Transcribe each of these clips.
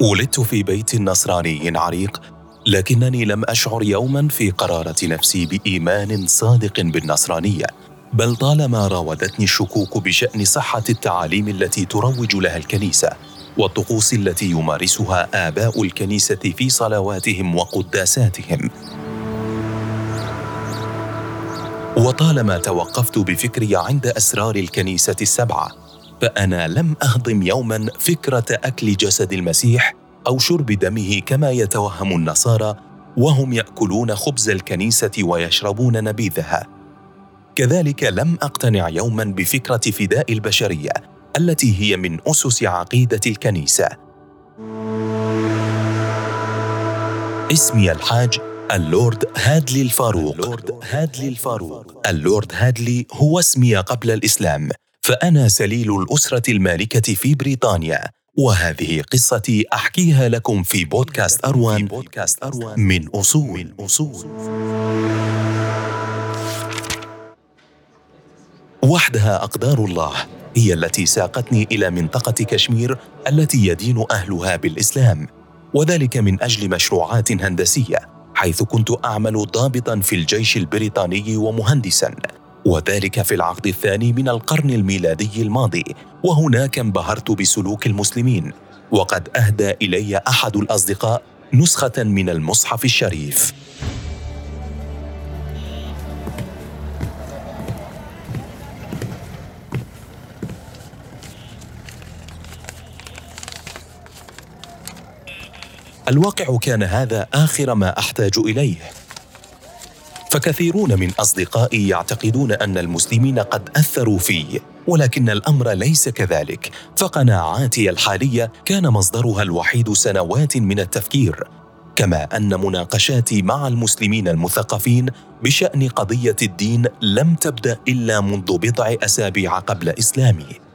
ولدت في بيت نصراني عريق لكنني لم أشعر يوما في قرارة نفسي بإيمان صادق بالنصرانية بل طالما راودتني الشكوك بشأن صحة التعاليم التي تروج لها الكنيسة والطقوس التي يمارسها آباء الكنيسة في صلواتهم وقداساتهم. وطالما توقفت بفكري عند أسرار الكنيسة السبعة فأنا لم أهضم يوما فكرة أكل جسد المسيح أو شرب دمه كما يتوهم النصارى وهم يأكلون خبز الكنيسة ويشربون نبيذها. كذلك لم أقتنع يوما بفكرة فداء البشرية التي هي من أسس عقيدة الكنيسة. اسمي الحاج اللورد هادلي الفاروق. اللورد هادلي الفاروق. اللورد هادلي هو اسمي قبل الإسلام فأنا سليل الأسرة المالكة في بريطانيا. وهذه قصتي أحكيها لكم في بودكاست أروان, بودكاست أروان من أصول, من أصول. وحدها أقدار الله هي التي ساقتني إلى منطقة كشمير التي يدين أهلها بالإسلام وذلك من أجل مشروعات هندسية حيث كنت أعمل ضابطا في الجيش البريطاني ومهندسا. وذلك في العقد الثاني من القرن الميلادي الماضي وهناك انبهرت بسلوك المسلمين وقد أهدى إلي أحد الأصدقاء نسخة من المصحف الشريف. الواقع كان هذا آخر ما أحتاج إليه. فكثيرون من أصدقائي يعتقدون أن المسلمين قد أثروا في ولكن الأمر ليس كذلك. فقناعاتي الحالية كان مصدرها الوحيد سنوات من التفكير. كما أن مناقشاتي مع المسلمين المثقفين بشأن قضية الدين لم تبدأ إلا منذ بضع أسابيع قبل إسلامي.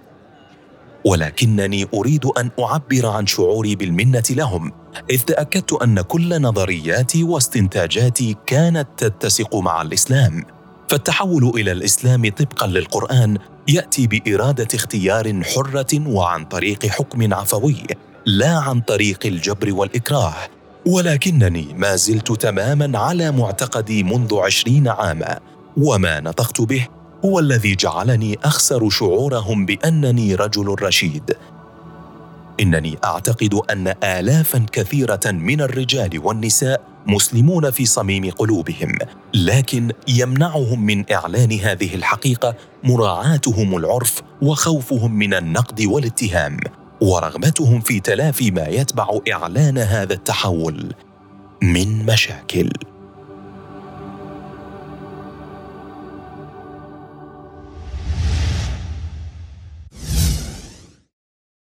ولكنني أريد أن أعبر عن شعوري بالمنة لهم إذ تأكدت أن كل نظرياتي واستنتاجاتي كانت تتسق مع الإسلام. فالتحول إلى الإسلام طبقا للقرآن يأتي بإرادة اختيار حرة وعن طريق حكم عفوي لا عن طريق الجبر والإكراه. ولكنني ما زلت تماما على معتقدي منذ عشرين عاما وما نطقت به هو الذي جعلني أخسر شعورهم بأنني رجل رشيد. إنني أعتقد أن الافا كثيرة من الرجال والنساء مسلمون في صميم قلوبهم لكن يمنعهم من إعلان هذه الحقيقة مراعاتهم العرف وخوفهم من النقد والاتهام ورغبتهم في تلافي ما يتبع إعلان هذا التحول من مشاكل.